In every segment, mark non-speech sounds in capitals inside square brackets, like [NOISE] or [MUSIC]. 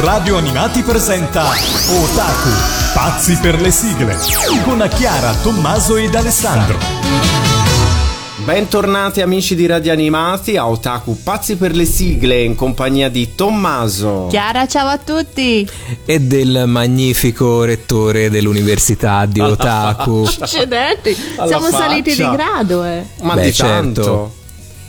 Radio Animati presenta Otaku, pazzi per le sigle, con Chiara, Tommaso ed Alessandro. Bentornati amici di Radio Animati a Otaku Pazzi per le sigle in compagnia di Tommaso. Chiara, ciao a tutti. E del magnifico rettore dell'Università di [LAUGHS] Otaku. Accidenti, siamo saliti di faccia. grado, eh. Ma Beh, di tanto. certo.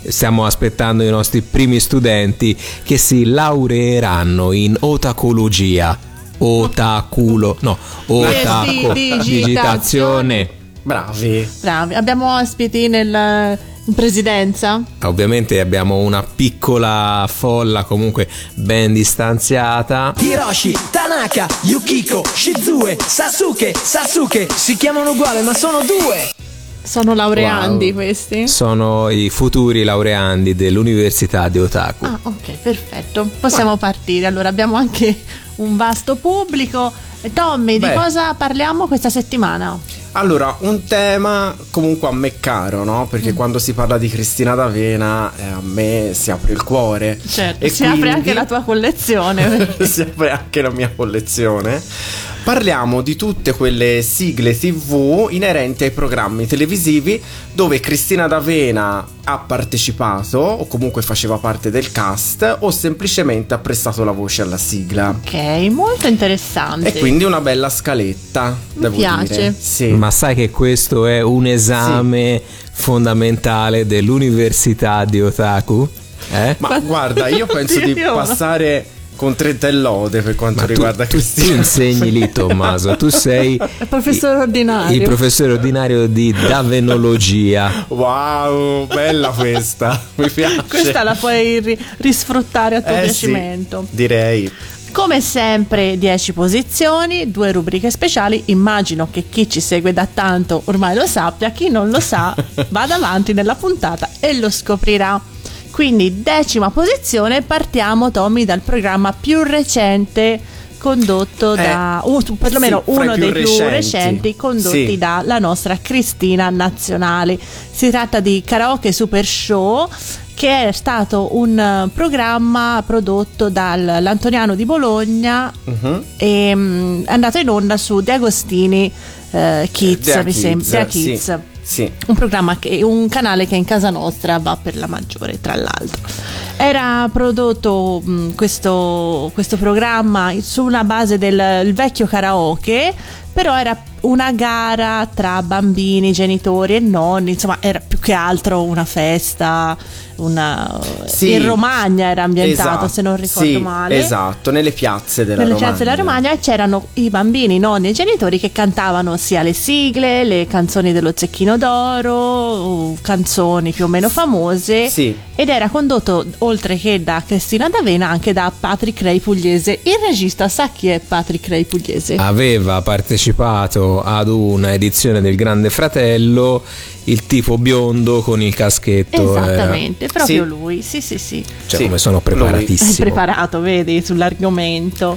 Stiamo aspettando i nostri primi studenti che si laureeranno in otacologia. Otaculo, no, otaco, Di- digitazione. digitazione. Bravi. Bravi. Abbiamo ospiti nel, in presidenza. Ovviamente abbiamo una piccola folla comunque ben distanziata. Hiroshi, Tanaka, Yukiko, Shizue, Sasuke, Sasuke Si chiamano uguale ma sono due Sono laureandi Wow. questi. Sono i futuri laureandi dell'Università di Otaku. Ah, ok, perfetto. Possiamo partire. Allora, abbiamo anche un vasto pubblico. Tommy, Beh. di cosa parliamo questa settimana? Allora, un tema comunque a me caro, no? Mm. Perché quando si parla di Cristina D'Avena eh, a me si apre il cuore. Certo, E si apre quindi- anche la tua collezione. [LAUGHS] si apre anche la mia collezione. Parliamo di tutte quelle sigle TV inerenti ai programmi televisivi dove Cristina D'Avena ha partecipato o comunque faceva parte del cast o semplicemente ha prestato la voce alla sigla. ok, molto interessante. E quindi una bella scaletta, devo piace. dire. Sì. Ma sai che questo è un esame fondamentale dell'Università di Otaku? Eh? Ma guarda, io penso di [LAUGHS] passare con 30 e lode per quanto Ma tu, riguarda tu, tu Cristina. insegni lì Tommaso, tu sei [LAUGHS] Il professore ordinario. il professore ordinario di davenologia. Wow, bella questa. [LAUGHS] Mi piace. Questa la puoi ri- risfruttare a tuo Eh sì, piacimento. direi. Come sempre 10 posizioni, due rubriche speciali, immagino che chi ci segue da tanto ormai lo sappia, chi non lo sa [LAUGHS] vada avanti nella puntata e lo scoprirà. Quindi decima posizione, partiamo Tommy dal programma più recente condotto Eh, da, tu- perlomeno sì, uno più dei più recenti. recenti condotti Sì. dalla nostra Cristina Nazionale. Si tratta di Karaoke Super Show che è stato un eh, programma prodotto dall'Antoniano di Bologna Mhm. e mm, è andato in onda su De Agostini eh, Kids, Dea mi sembra, Dea Kids. Sì, sì. Un programma che un canale che in casa nostra va per la maggiore, tra l'altro. Era prodotto mh, questo, questo programma sulla base del vecchio karaoke, però era una gara tra bambini, genitori e nonni, insomma era più che altro una festa, una... Sì. in Romagna era ambientato Esatto, se non ricordo sì, male Esatto, nelle piazze della nelle Romagna. piazze della Romagna c'erano i bambini, i nonni e i genitori che cantavano sia le sigle, le canzoni dello Zecchino d'Oro, canzoni più o meno famose. Sì. Ed era condotto, oltre che da Cristina D'Avena, anche da Patrick Ray Pugliese. Il regista sa chi è Patrick Ray Pugliese? Aveva partecipato ad una edizione del Grande Fratello il tipo biondo con il caschetto. era- Esattamente, proprio Sì. lui. Sì, sì, sì. Cioè, Sì, come sono lui. È preparatissimo. preparato, vedi, sull'argomento.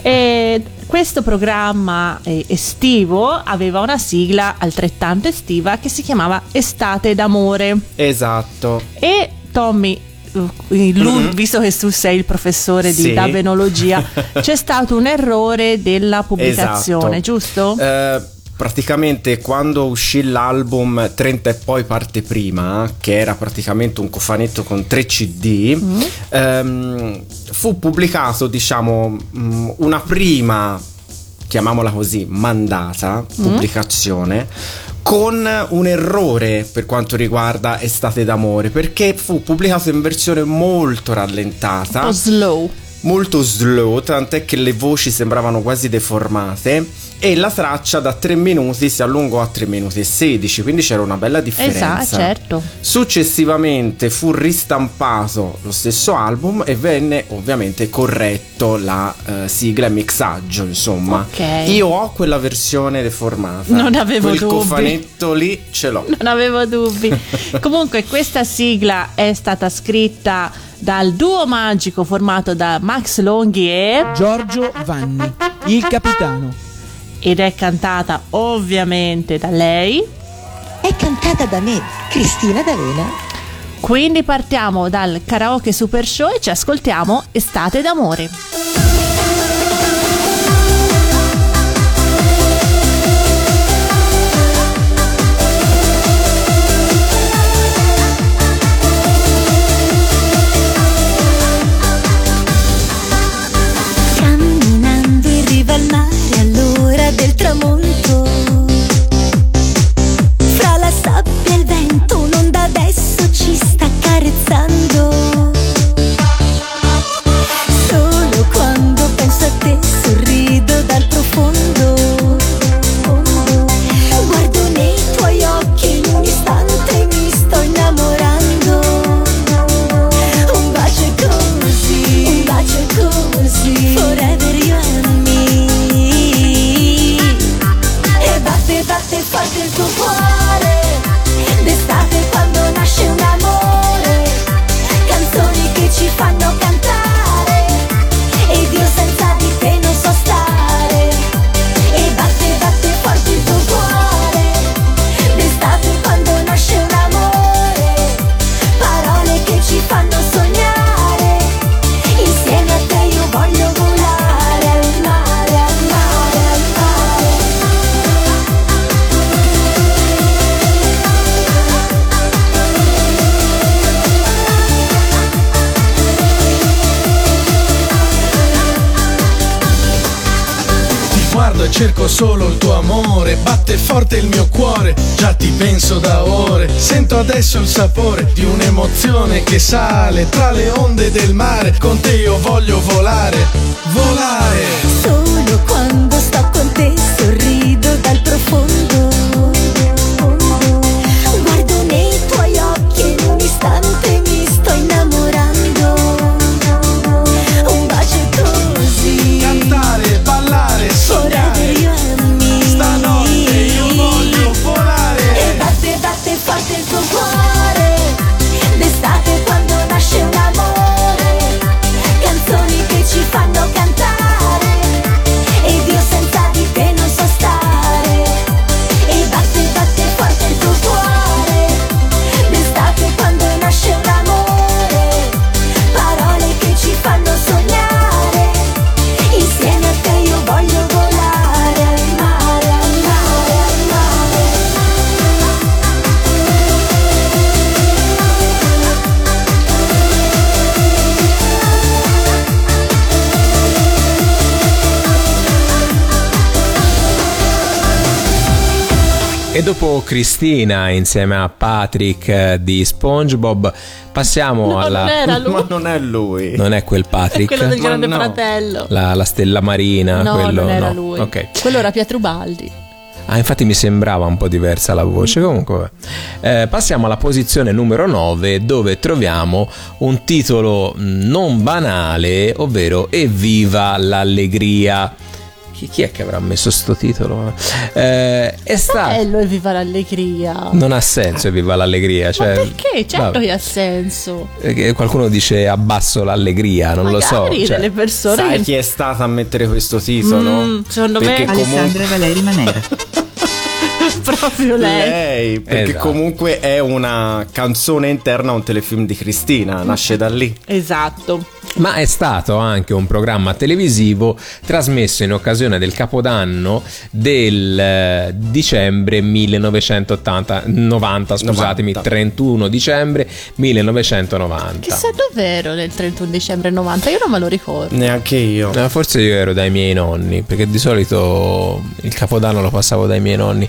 E questo programma eh, estivo aveva una sigla altrettanto estiva che si chiamava Estate d'amore. Esatto. E Tommy, eh, lui- Mhm. visto che tu sei il professore di Sì. davenologia, [LAUGHS] c'è stato un errore della pubblicazione, Esatto. giusto? Eh, praticamente quando uscì l'album 30 e poi parte prima, che era praticamente un cofanetto con 3 CD, Mm. ehm, fu pubblicato, diciamo, mh, una prima, chiamiamola così, mandata Mm. pubblicazione. Con un errore per quanto riguarda Estate d'amore, perché fu pubblicato in versione molto rallentata Un po' slow. molto slow, tant'è che le voci sembravano quasi deformate e la traccia da 3 minuti si allungò a 3 minuti e 16, quindi c'era una bella differenza. Esatto, certo. Successivamente fu ristampato lo stesso album e venne ovviamente corretto la eh, sigla e mixaggio, insomma. Ok. Io ho quella versione deformata. Non avevo Quel dubbi. cofanetto lì ce l'ho. [LAUGHS] Non avevo dubbi. [LAUGHS] Comunque, questa sigla è stata scritta dal duo magico formato da Max Longhi e Giorgio Vanni, il capitano. Ed è cantata ovviamente da lei. È cantata da me, Cristina D'Avena. Quindi partiamo dal karaoke super show e ci ascoltiamo Estate d'amore. del tramonto. Fra la sabbia e il vento, un'onda adesso ci sta carezzando. Solo il tuo amore. Batte forte il mio cuore, già ti penso da ore. Sento adesso il sapore di un'emozione che sale tra le onde del mare. Con te io voglio volare, volare. Solo quando sto con te sorrido dal profondo. Cristina insieme a Patrick eh, di SpongeBob passiamo No, alla... non era lui. [LAUGHS] Ma non è lui. Non è quel È Patrick? quello del grande no. fratello. La, la stella marina? no, quello, non era no. lui. Ok. Quello era Pietrubaldi. Ah, infatti mi sembrava un po' diversa la voce. Comunque, eh, passiamo alla posizione numero 9, dove troviamo un titolo mh, non banale, ovvero Evviva l'allegria. Chi, chi è che avrà messo sto titolo? Eh, è sta... Bello e viva l'allegria. Non ha senso Evviva l'allegria. Cioè, Ma perché? Certo vabbè. che ha senso. Eh, che Qualcuno dice abbasso l'allegria, non lo so. Magari cioè- delle persone Sai chi è stata a mettere questo titolo? Mm, secondo Perché me comunque Valeri Manera. [LAUGHS] proprio lei. lei, perché Esatto. comunque è una canzone interna a un telefilm di Cristina, nasce da lì. Esatto. ma è stato anche un programma televisivo trasmesso in occasione del capodanno del eh, dicembre 1980 90, scusatemi, 90. 31 dicembre 1990. Chissà dov'ero nel 31 dicembre 90, io non me lo ricordo. Neanche io. Eh, Forse io ero dai miei nonni, perché di solito il capodanno lo passavo dai miei nonni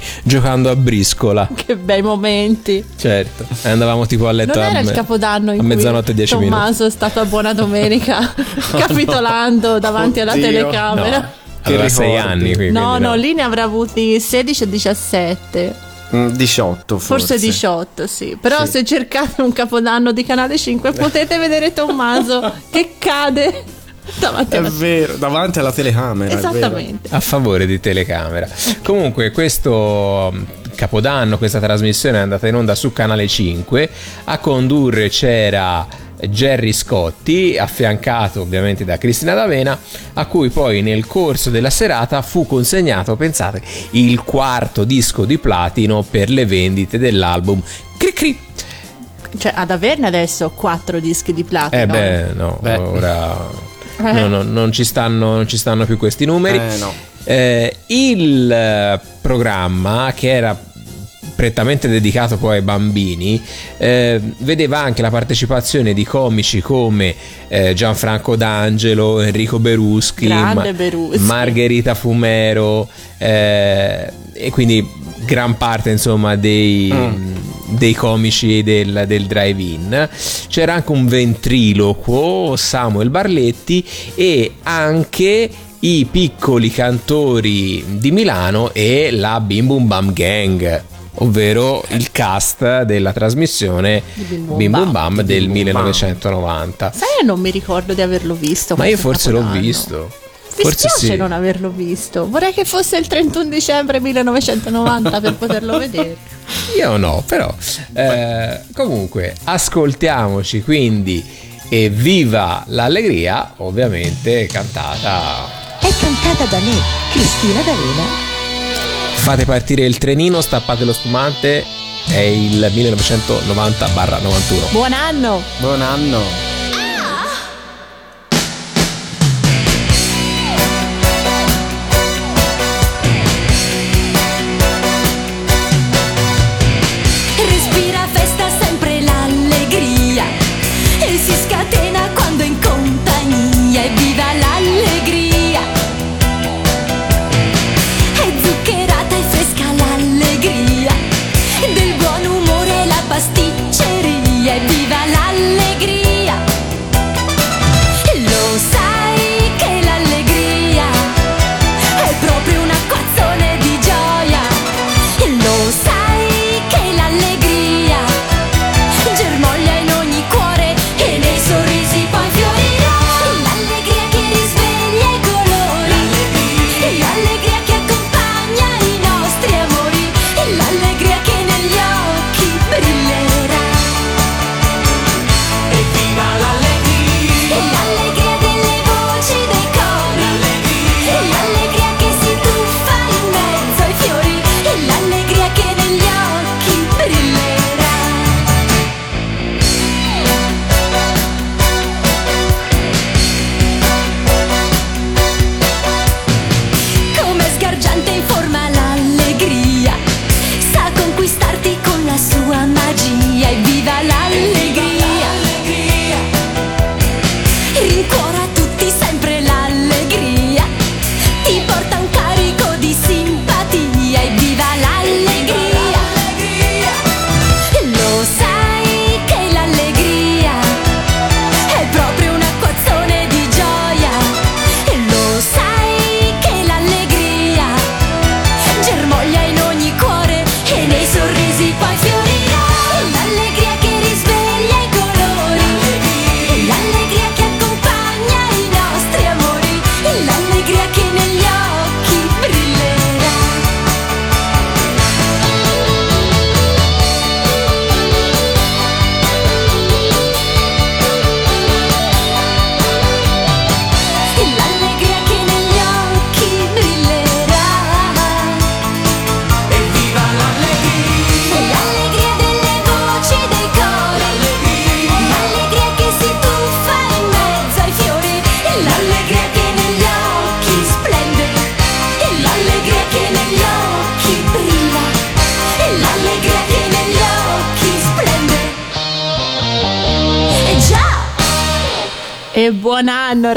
giocando a briscola. [LAUGHS] Che bei momenti. Certo, e andavamo tipo a letto Non a, era il me- capodanno in a mezzanotte e cui 10 minuti. Tommaso è stato a buona domenica [LAUGHS] [LAUGHS] capitolando davanti alla Oddio. telecamera. No, aveva Che 6 ricordi. anni. quindi No, no, no. lì ne avrà avuti 16 e 17. Mm, 18 forse. Forse 18, sì. Però Sì. se cercate un capodanno di Canale 5 potete vedere Tommaso che cade davanti È alla vero, davanti alla telecamera. Esattamente. a favore di telecamera. Comunque, questo mm, capodanno, questa trasmissione è andata in onda su Canale 5. A condurre c'era Jerry Scotti, affiancato ovviamente da Cristina D'Avena, a cui poi nel corso della serata fu consegnato, pensate, il quarto disco di platino per le vendite dell'album Cri Cri. Cioè, ad averne adesso 4 dischi di platino. Eh beh, no, Beh. ora. No, no, non, ci stanno, non ci stanno più questi numeri. Eh, no. Eh, il eh, programma che era prettamente dedicato poi ai bambini eh, vedeva anche la partecipazione di comici come eh, Gianfranco D'Angelo, Enrico Beruschi, Grande Beruschi. Margherita Fumero eh, e quindi gran parte insomma dei, dei comici del, del drive-in c'era anche un ventriloquo Samuel Barletti e anche i piccoli cantori di Milano e la Bim Bum Bam Gang ovvero il cast della trasmissione Bim Bum Bim Bum Bam. Bam del Bim Bum Bam. 1990 Sai, non mi ricordo di averlo visto. ma io forse l'ho visto Mi forse spiace sì non averlo visto. Vorrei che fosse il 31 dicembre 1990 per poterlo [LAUGHS] vedere. Io no, però. eh, comunque, ascoltiamoci quindi e viva l'allegria, ovviamente cantata. È cantata da me, Cristina D'Avena. Fate partire il trenino, stappate lo spumante. È il 1990-91. Buon anno! Buon anno.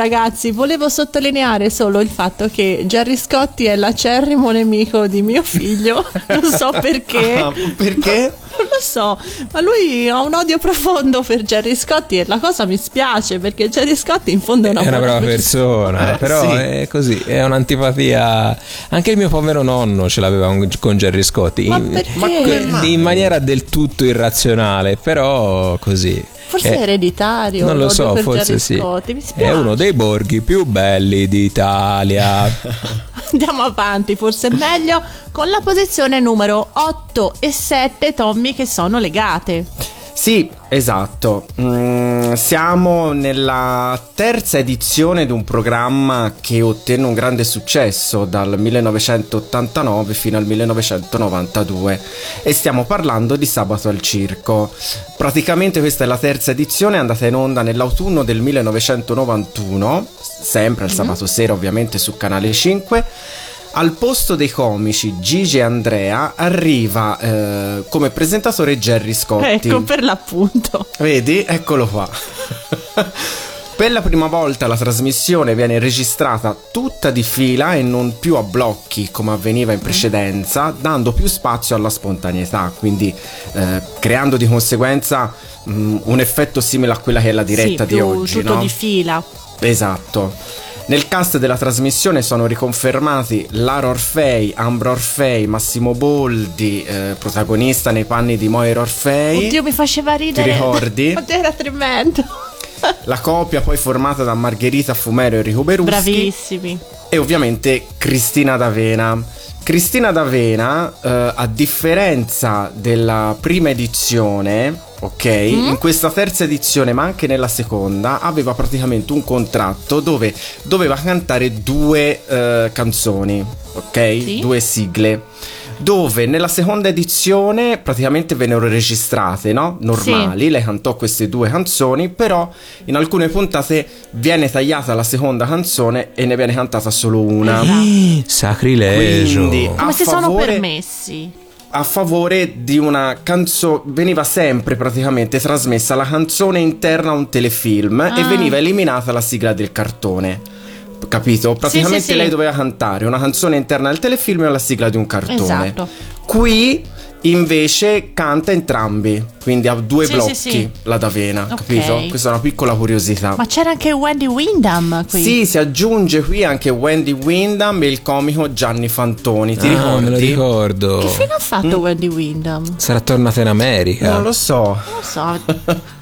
Ragazzi, volevo sottolineare solo il fatto che Gerry Scotti è l'acerrimo nemico di mio figlio, non so [LAUGHS] perché. Ah, perché? So, ma lui ha un odio profondo per Gerry Scotti e la cosa mi spiace perché Gerry Scotti in fondo è una, È una brava persona, Eh, però sì. è così, è un'antipatia. Anche il mio povero nonno ce l'aveva con- Gerry Scotti, Ma in, perché? Ma in maniera del tutto irrazionale, però così. Forse Eh, è ereditario. Non lo so, per forse Gerry sì. Scotti, mi spiace. È uno dei borghi più belli d'Italia. [LAUGHS] Andiamo avanti, forse è meglio con la posizione numero 8 e 7 Tommy che sono legate. Sì, esatto. Mm, siamo nella terza edizione di un programma che ottenne un grande successo dal 1989 fino al 1992 e stiamo parlando di Sabato al Circo. Praticamente questa è la terza edizione, andata in onda nell'autunno del 1991, sempre il sabato sera ovviamente su Canale 5. Al posto dei comici Gigi e Andrea arriva eh, come presentatore Gerry Scotti. Ecco, per l'appunto. Vedi? Eccolo qua. [LAUGHS] per la prima volta la trasmissione viene registrata tutta di fila e non più a blocchi come avveniva in precedenza, dando più spazio alla spontaneità, quindi eh, creando di conseguenza mm, un effetto simile a quella che è la diretta sì, di oggi, tutto no? di fila. Esatto. Nel cast della trasmissione sono riconfermati Lara Orfei, Ambra Orfei, Massimo Boldi, eh, protagonista nei panni di Moira Orfei. Oddio, mi faceva ridere. ricordi? [LAUGHS] Oddio, era tremendo. [LAUGHS] La coppia poi formata da Margherita Fumero e Enrico Beruschi Bravissimi. e ovviamente Cristina D'Avena. Cristina D'Avena, eh, a differenza della prima edizione, ok, in questa terza edizione, ma anche nella seconda, aveva praticamente un contratto dove doveva cantare due eh, canzoni, ok? Sì. Due sigle. Dove nella seconda edizione praticamente vennero registrate, no? Normali, lei cantò queste due canzoni, però in alcune puntate viene tagliata la seconda canzone e ne viene cantata solo una. Esatto. Sacrilegio. Quindi, Come si sono favore- permessi? A favore di una canzone veniva sempre praticamente trasmessa la canzone interna a un telefilm e Ah. veniva eliminata la sigla del cartone capito? praticamente sì, sì. lei doveva cantare una canzone interna al telefilm e la sigla di un cartone Esatto. qui invece canta entrambi quindi ha due Sì, blocchi sì, sì. la d'avena Ok. capito? questa è una piccola curiosità Ma c'era anche Wendy Windham qui. sì, si aggiunge qui anche Wendy Windham e il comico Gianni Fantoni. Ti Ah, ricordi? me lo ricordo. Che fine ha fatto Wendy Windham? Sarà tornata in America. Non lo so. Non lo so. [LAUGHS]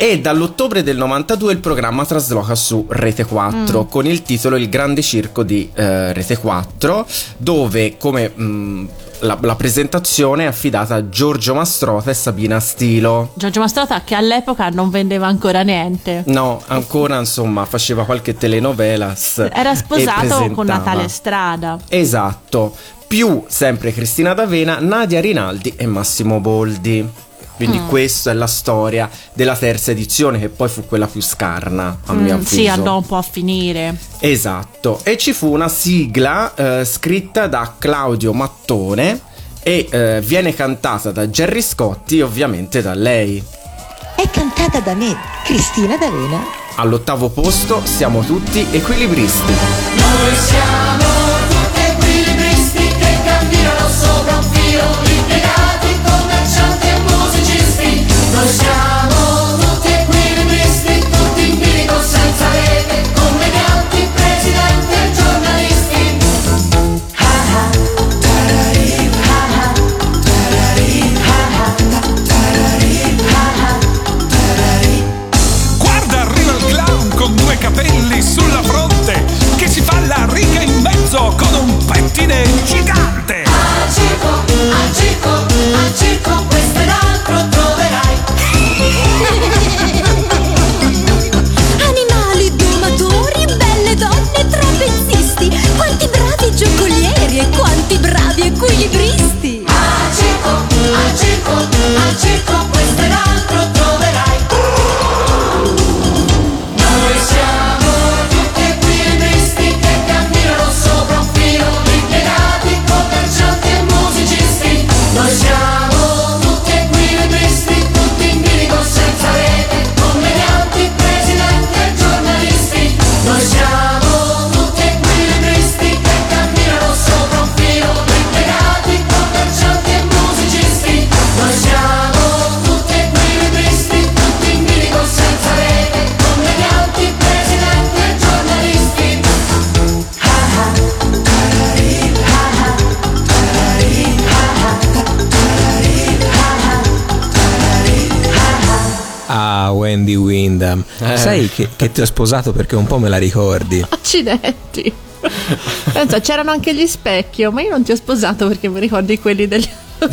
E dall'ottobre del 92 il programma trasloca su Rete 4 con il titolo Il grande circo di eh, Rete 4, dove come mh, la, la presentazione è affidata a Giorgio Mastrota e Sabina Stilo. Giorgio Mastrota che all'epoca non vendeva ancora niente. No, ancora insomma faceva qualche telenovela. Era sposato con Natale Strada. Esatto. Più sempre Cristina D'Avena, Nadia Rinaldi e Massimo Boldi. Quindi Mm. questa è la storia della terza edizione che poi fu quella più scarna a mio Mm, avviso. sì, andò un po' a finire. Esatto, e ci fu una sigla eh, scritta da Claudio Mattone e eh, viene cantata da Gerry Scotti ovviamente da lei. È cantata da me, Cristina D'Avena. All'ottavo posto siamo tutti equilibristi. Noi siamo un pettine gigante! Al circo, al circo, al circo, questo ed altro troverai! [LAUGHS] Animali, domatori, belle donne, trapezisti, quanti bravi giocolieri e quanti bravi equilibristi! Al circo, al! Sai che, che ti ho sposato perché un po' me la ricordi. Accidenti. Pensa, c'erano anche gli specchio, ma io non ti ho sposato perché mi ricordi quelli degli.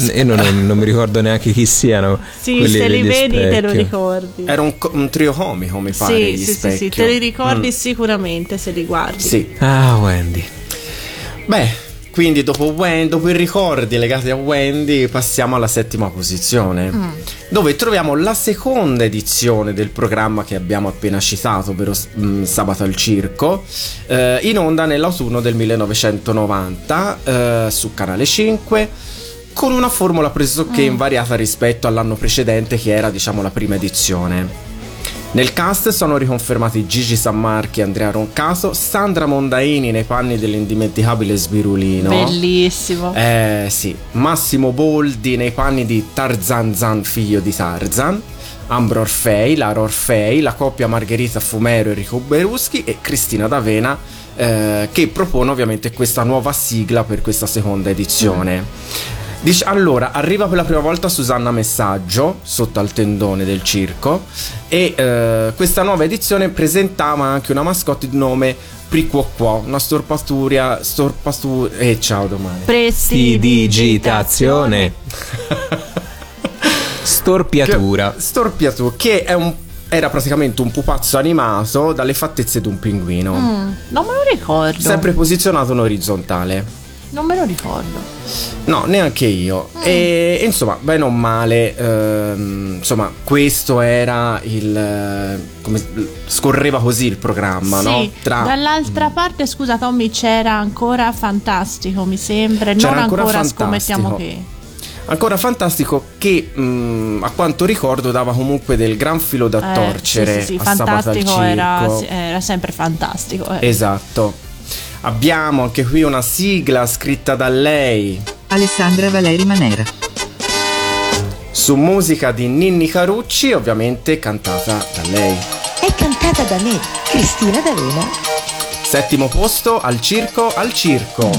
E non, non mi ricordo neanche chi siano. Sì, quelli se li vedi te lo specchio. ricordi. Era un, un trio comico, mi pare. Sì, gli sì, sì, sì, Specchio. te li ricordi Mm, sicuramente se li guardi. sì. Ah, Wendy. Beh, quindi dopo, Wen- dopo i ricordi legati a Wendy passiamo alla settima posizione, Mm. dove troviamo la seconda edizione del programma che abbiamo appena citato, ovvero mm, Sabato al Circo, eh, in onda nell'autunno del 1990 eh, su Canale 5. Con una formula pressoché invariata rispetto all'anno precedente, che era, diciamo, la prima edizione. Nel cast sono riconfermati Gigi Sammarchi e Andrea Roncaso, Sandra Mondaini nei panni dell'indimenticabile Sbirulino. Bellissimo. Eh sì, Massimo Boldi nei panni di Tarzan Zan, figlio di Tarzan. Ambro Orfei, Lara Orfei, la coppia Margherita Fumero e Enrico Beruschi e Cristina D'Avena eh, che propone ovviamente questa nuova sigla per questa seconda edizione. Dice, allora, arriva per la prima volta Susanna Messaggio sotto al tendone del circo e eh, questa nuova edizione presentava anche una mascotte di nome Priquo una storpatura, storpatura, e ciao domani. Prestidigitazione. [LAUGHS] Storpiatura. Che- Storpiatura, che è un- era praticamente un pupazzo animato dalle fattezze di un pinguino. Mm, non me lo ricordo. Sempre posizionato in orizzontale. Non me lo ricordo. No, neanche io. Mm. E, insomma, bene o male, ehm, insomma, questo era il. eh, come scorreva così il programma, sì, no? Tra dall'altra parte, scusa Tommy, c'era ancora Fantastico, mi sembra. C'era non ancora ancora scommettiamo che. ancora fantastico che mh, a quanto ricordo dava comunque del gran filo da Eh, torcere sì, sì, sì, al fantastico era, sì, era sempre fantastico. eh. Esatto. Abbiamo anche qui una sigla scritta da lei Alessandra Valeri Manera. su musica di Ninni Carucci, ovviamente cantata da lei. È cantata da me, Cristina D'Avena. Settimo posto al circo al circo.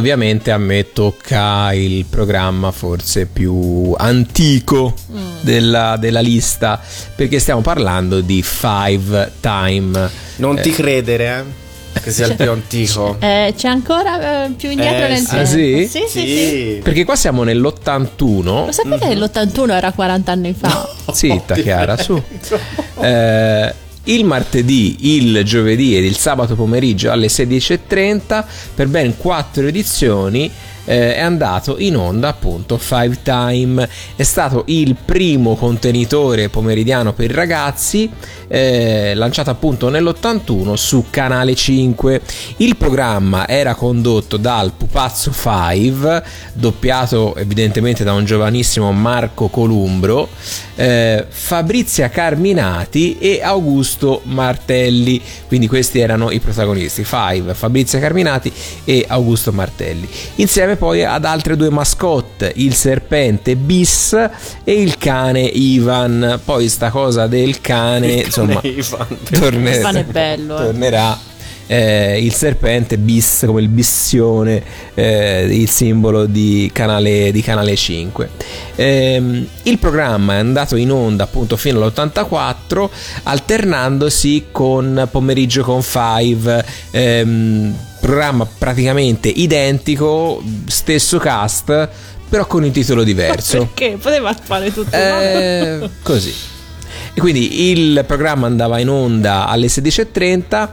Ovviamente a me tocca il programma forse più antico della, della lista perché stiamo parlando di Five Time. Non ti Eh, credere, eh? Che sia il più [LAUGHS] antico. Eh, c'è ancora eh, più indietro Eh, nel sì. tempo. Ah, sì? Sì, sì, sì. Perché qua siamo nell'81. Lo sapete che l'81 era 40 anni fa? Zitta [LAUGHS] Chiara, su. [LAUGHS] Eh, il martedì, il giovedì ed il sabato pomeriggio alle 16.30 per ben quattro edizioni eh, è andato in onda appunto Five Time. È stato il primo contenitore pomeridiano per ragazzi eh, lanciato appunto nell'81 su Canale 5. Il programma era condotto dal Pupazzo 5, doppiato evidentemente da un giovanissimo Marco Columbro, eh, Fabrizia Carminati e Augusto Martelli. Quindi questi erano i protagonisti, Five, Fabrizia Carminati e Augusto Martelli. Insieme poi ad altre due mascotte, il serpente Bis e il cane Ivan. Poi sta cosa del cane, insomma, Ivan. torne- Ivan è bello, eh. tornerà. eh, il serpente bis come il bissione eh, il simbolo di canale, di canale 5 Ehm, il programma è andato in onda appunto fino all'84 alternandosi con pomeriggio con Five ehm, programma praticamente identico stesso cast però con un titolo diverso Perché? Poteva fare tutto. eh, così. E quindi il programma andava in onda alle 16.30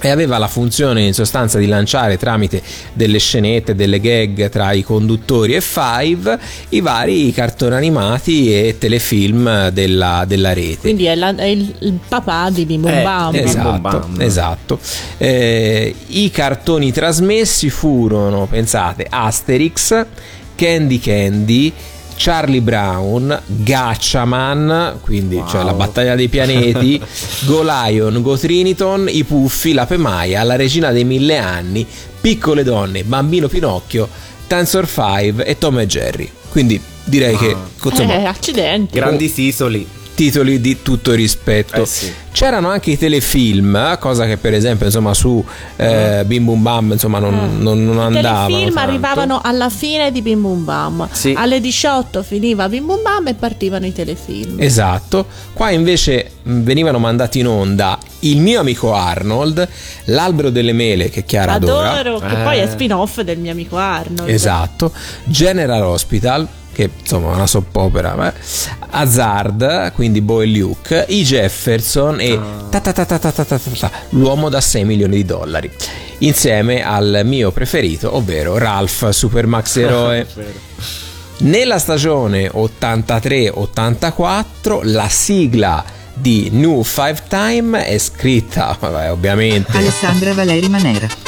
e aveva la funzione in sostanza di lanciare tramite delle scenette, delle gag tra i conduttori e Five i vari cartoni animati e telefilm della, della rete. Quindi è, la- è il, il papà di Bim Eh, Bam. Esatto, Bam. esatto. Eh, I cartoni trasmessi furono, pensate, Asterix, Candy Candy, Charlie Brown, Gatchaman, quindi Wow. cioè la battaglia dei pianeti, [LAUGHS] Go Lion, Go Triniton, I Puffi, La Pemaia, La Regina dei Mille Anni, Piccole Donne, Bambino Pinocchio, Tensor 5 e Tom e Jerry. Quindi direi che insomma, Eh, accidenti. Grandi sisoli. Titoli di tutto rispetto. Eh sì. C'erano anche i telefilm, cosa che per esempio insomma su eh, Bim Bum Bam insomma non, non, non I andavano. telefilm tanto. arrivavano alla fine di Bim Bum Bam. Sì. Alle 18 finiva Bim Bum Bam e partivano i telefilm. Esatto, qua invece mh, venivano mandati in onda il mio amico Arnold, l'albero delle mele che Chiara adora. Adoro, che Eh. poi è spin-off del mio amico Arnold. Esatto, General Hospital, che insomma è una soppopera, ma... Hazard, quindi Bo Luke, i Jefferson e l'uomo da 6 milioni di dollari, insieme al mio preferito, ovvero Ralph Supermax [LAUGHS] Eroe. Nella stagione 83-84 la sigla di New Five Time è scritta, [LAUGHS] vabbè, ovviamente, Alessandra Valeri Manera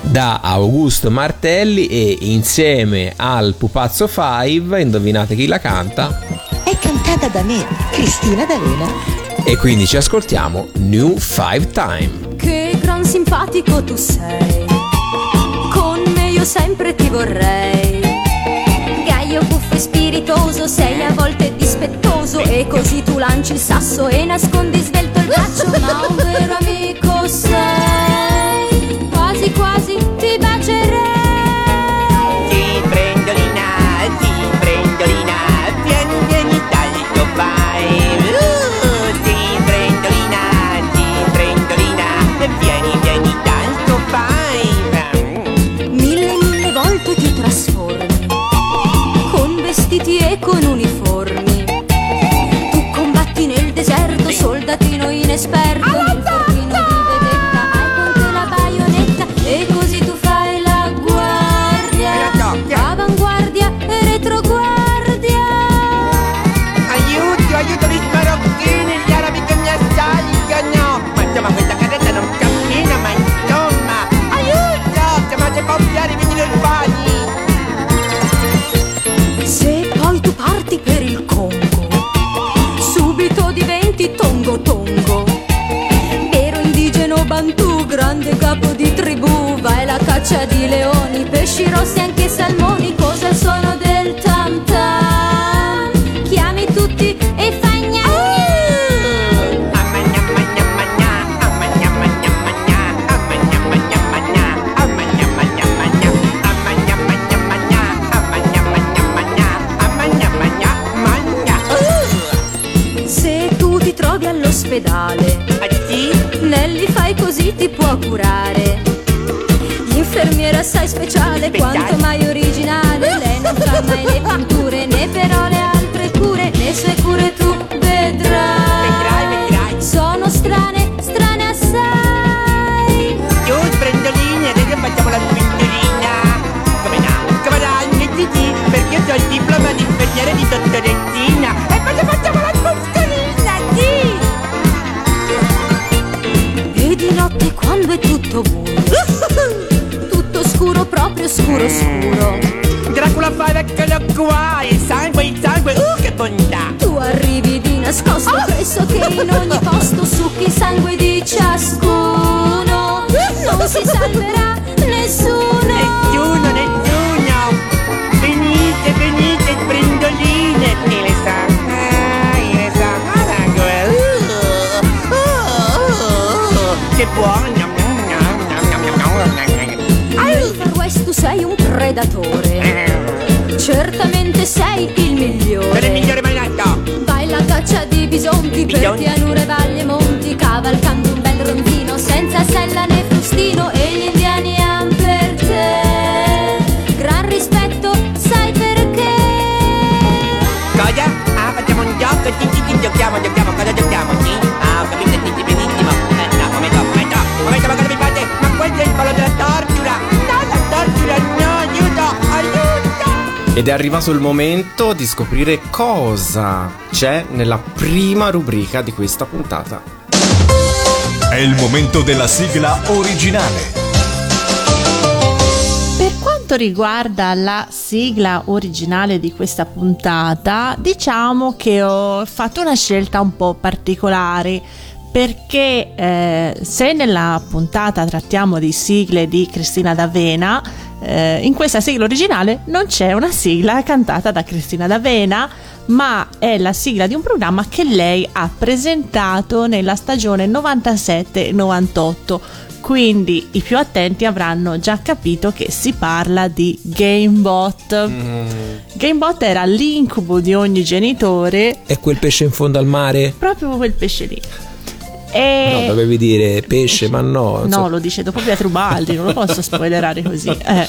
da Augusto Martelli e insieme al Pupazzo 5, indovinate chi la canta? È cantata da me, Cristina D'Avena. E quindi ci ascoltiamo New Five Time. Che gran simpatico tu sei, con me io sempre ti vorrei. Gaio, buffo e spiritoso, sei a volte dispettoso e così tu lanci il sasso e nascondi svelto il braccio, ma un vero amico Faccia di leoni, pesci rossi, anche salmoni, cosa sono del tam tam? Chiami tutti e fai gna Se tu ti trovi all'ospedale, Nelly fai così ti può curare. L'infermiera sai speciale, quanto mai originale. Lei non fa mai le punture, né però le altre cure. Le sue cure Certamente sei il migliore. Per il migliore mai nato! Vai alla caccia di bisonti per pianure, valli e monti, cavalcando un bel rondino senza sella né frustino e gli indiani han per te. Gran rispetto, sai perché? Cosa? Ah, facciamo un gioco, sì, giochiamo, giochiamo, Ed è arrivato il momento di scoprire cosa c'è nella prima rubrica di questa puntata. È il momento della sigla originale. Per quanto riguarda la sigla originale di questa puntata, diciamo che ho fatto una scelta un po' particolare perché eh, se nella puntata trattiamo di sigle di Cristina D'Avena, eh, in questa sigla originale non c'è una sigla cantata da Cristina D'Avena, ma è la sigla di un programma che lei ha presentato nella stagione 97-98 quindi i più attenti avranno già capito che si parla di Gamebot. Gamebot era l'incubo di ogni genitore, È quel pesce in fondo al mare? proprio quel pesce lì. E... No, dovevi dire pesce, ma no. No, insomma. lo dice dopo Pietro Baldi, non lo posso spoilerare così. Eh.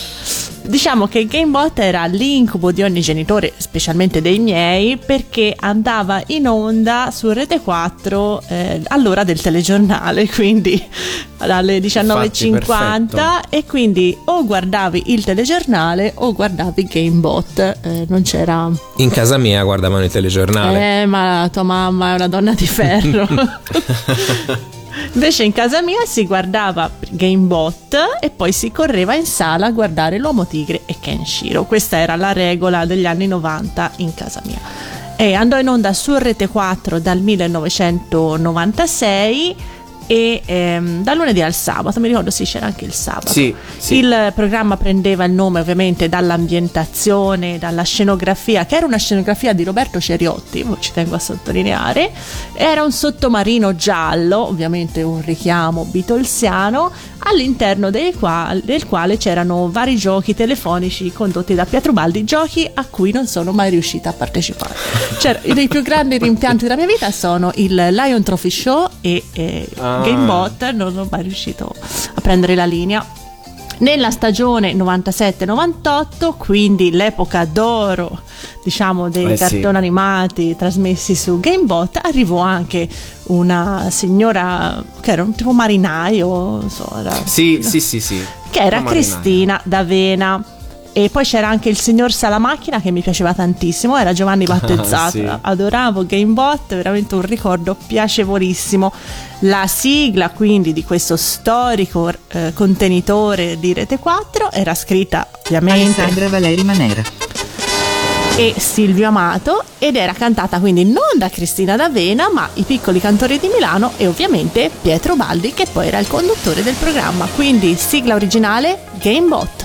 Diciamo che Gamebot era l'incubo di ogni genitore, specialmente dei miei, perché andava in onda su Rete 4 eh, all'ora del telegiornale, [LAUGHS] quindi alle 19.50 perfetto. e quindi o guardavi il telegiornale o guardavi Gamebot, eh, non c'era... In casa mia guardavano il telegiornale. Eh, ma tua mamma è una donna di ferro. [LAUGHS] [LAUGHS] Invece in casa mia si guardava Gamebot e poi si correva in sala a guardare l'Uomo Tigre e Kenshiro. Questa era la regola degli anni 90 in casa mia. E andò in onda su Rete 4 dal 1996 e ehm, dal lunedì al sabato, mi ricordo sì c'era anche il sabato. Sì, sì. Il programma prendeva il nome ovviamente dall'ambientazione, dalla scenografia, che era una scenografia di Roberto Ceriotti, ci tengo a sottolineare. Era un sottomarino giallo, ovviamente un richiamo beatlesiano, all'interno del quale, del quale c'erano vari giochi telefonici condotti da Pietro Baldi, giochi a cui non sono mai riuscita a partecipare. Cioè, i dei più grandi rimpianti della mia vita sono il Lion Trophy Show e eh, Ah. Gamebot, non sono mai riuscito a prendere la linea. Nella stagione 97-98, quindi l'epoca d'oro, diciamo, dei Eh sì. cartoni animati trasmessi su Gamebot, arrivò anche una signora che era un tipo marinaio, so, era- Sì, sì, sì, sì. che era. Cristina D'Avena. E poi c'era anche il signor Salamacchina che mi piaceva tantissimo, era Giovanni [LAUGHS] Battezzato. Ah, sì. Adoravo Gamebot, veramente un ricordo piacevolissimo. La sigla quindi di questo storico eh, contenitore di Rete 4 era scritta ovviamente Alessandra Valeri Manera. e Silvio Amato ed era cantata quindi non da Cristina D'Avena ma i piccoli cantori di Milano e ovviamente Pietro Baldi che poi era il conduttore del programma. Quindi sigla originale Gamebot.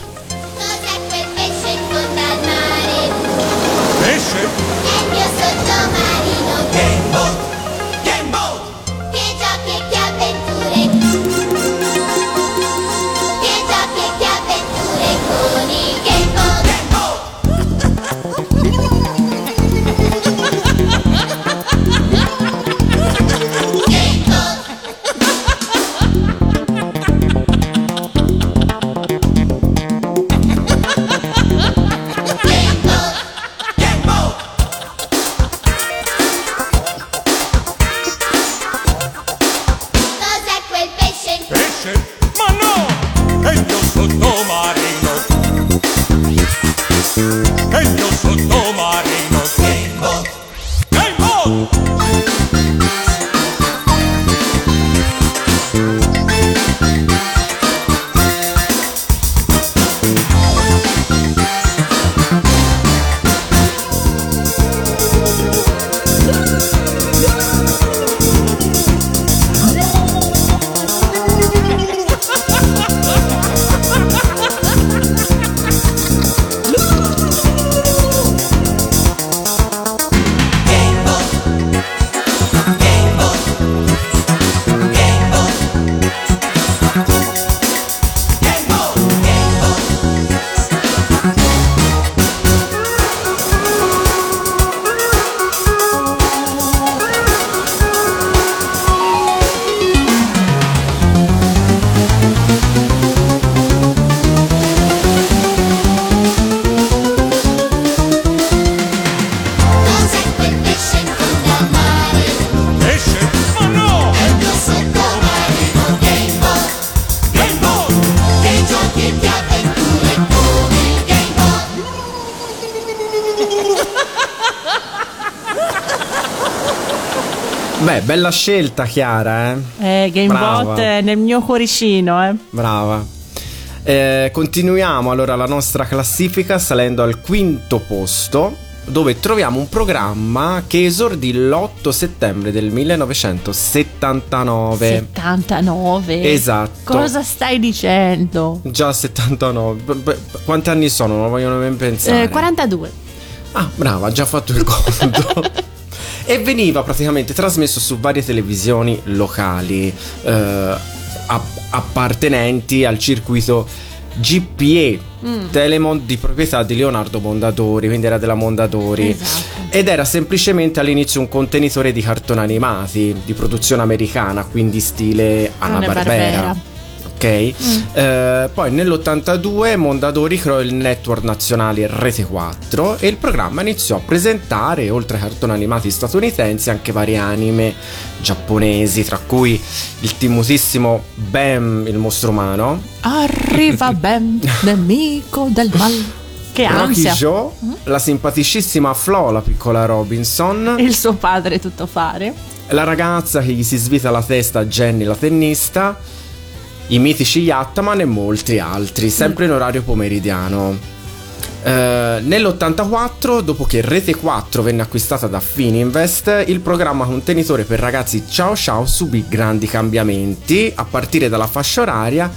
Bella scelta, Chiara, eh? Eh, Gamebot nel mio cuoricino, eh. Brava. Eh, continuiamo allora la nostra classifica salendo al quinto posto dove troviamo un programma che esordì l'8 settembre del 1979. 79. Esatto. Cosa stai dicendo? Già 79. B- b- quanti anni sono? Non voglio nemmeno pensare. Eh, 42. Ah, brava, ha già fatto il conto. [LAUGHS] e veniva praticamente trasmesso su varie televisioni locali eh, app- appartenenti al circuito GPE Mm. Telemon di proprietà di Leonardo Mondadori, quindi era della Mondadori. Esatto. Ed era semplicemente all'inizio un contenitore di cartoni animati di produzione americana, quindi stile Anna Hanna Barbera. Ok? Eh, poi nell'82 Mondadori creò il network nazionale Rete 4 e il programma iniziò a presentare, oltre ai cartoni animati statunitensi, anche varie anime giapponesi, tra cui il timosissimo Bam, il mostro umano, Arriva [LAUGHS] Ben, nemico del mal. Che Rocky ansia. Joe, la simpaticissima Flo, la piccola Robinson, Il suo padre tutto fare. la ragazza che gli si svita la testa Jenny la tennista, i mitici Yattaman e molti altri, sempre in orario pomeridiano. Eh, nell'84, dopo che Rete 4 venne acquistata da Fininvest, il programma contenitore per ragazzi Ciao Ciao subì grandi cambiamenti a partire dalla fascia oraria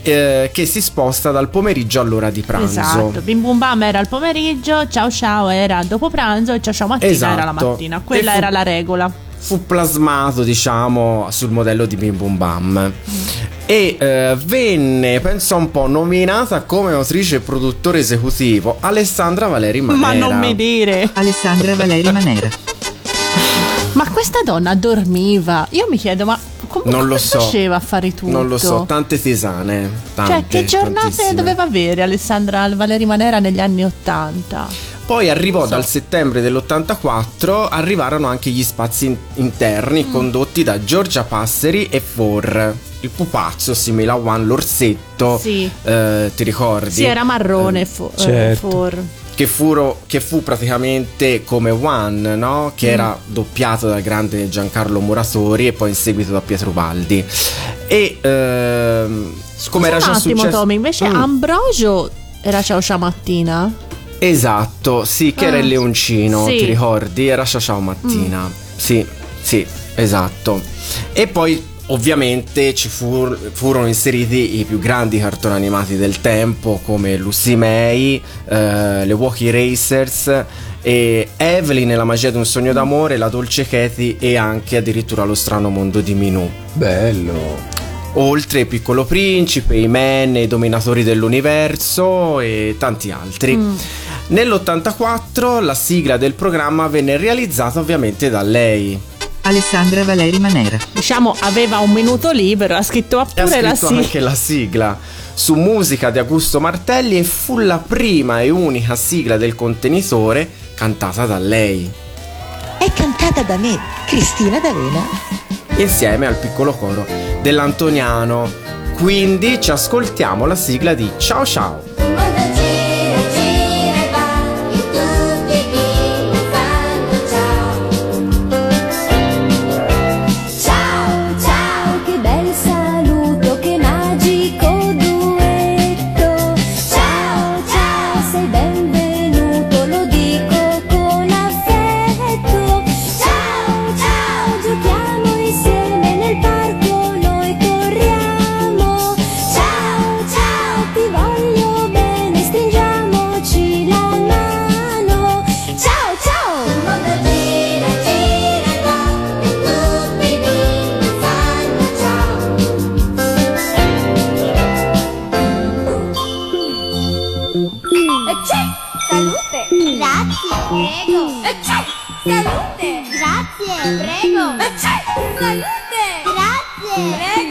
eh, che si sposta dal pomeriggio all'ora di pranzo. Esatto. Bim Bum Bam era al pomeriggio, Ciao Ciao era dopo pranzo e Ciao Ciao Mattina era la Esatto. mattina. Quella fu- era la regola. Fu plasmato, diciamo, sul modello di Bim Bum Bam. E eh, venne, penso un po', nominata come autrice e produttore esecutivo Alessandra Valeri Manera. Ma non mi dire. Alessandra Valeri Manera. Ma questa donna dormiva. Io mi chiedo, ma come Non lo come so. faceva a fare tutto? Non lo so, tante tisane. Tante, Cioè, che giornate tantissime. doveva avere Alessandra Valeri Manera negli anni Ottanta? Poi arrivò dal settembre dell'84, arrivarono anche gli spazi in- interni Mm. condotti da Giorgia Passeri e For. Il pupazzo simile a Juan l'orsetto, Sì. eh, ti ricordi? Sì, era marrone fo- eh, certo. for. che, furo- che fu praticamente come One, no? che Mm. era doppiato dal grande Giancarlo Muratori e poi in seguito da Pietro Baldi. E ehm, come era un già attimo, successo... Tommy, invece Mm, Ambrogio era Ciao Ciao Mattina? Esatto, sì, che era Ah, il leoncino, sì. ti ricordi? Era Ciao Ciao Mattina. Sì, sì, esatto. E poi ovviamente ci fur- furono inseriti i più grandi cartoni animati del tempo come Lucy May, eh, le Walkie Racers e Evelyn e la magia di un sogno d'amore, la dolce Katie e anche addirittura lo strano mondo di Minù. Bello. Oltre il Piccolo Principe, i Men, i Dominatori dell'Universo e tanti altri. Nell'84 la sigla del programma venne realizzata ovviamente da lei. Alessandra Valeri Manera. Diciamo, aveva un minuto libero, ha scritto E ha pure la scritto sigla. anche la sigla su musica di Augusto Martelli e fu la prima e unica sigla del contenitore cantata da lei, È cantata da me, Cristina D'Avena. Insieme al piccolo coro dell'Antoniano. Quindi ci ascoltiamo la sigla di Ciao Ciao. Grazie. Grazie.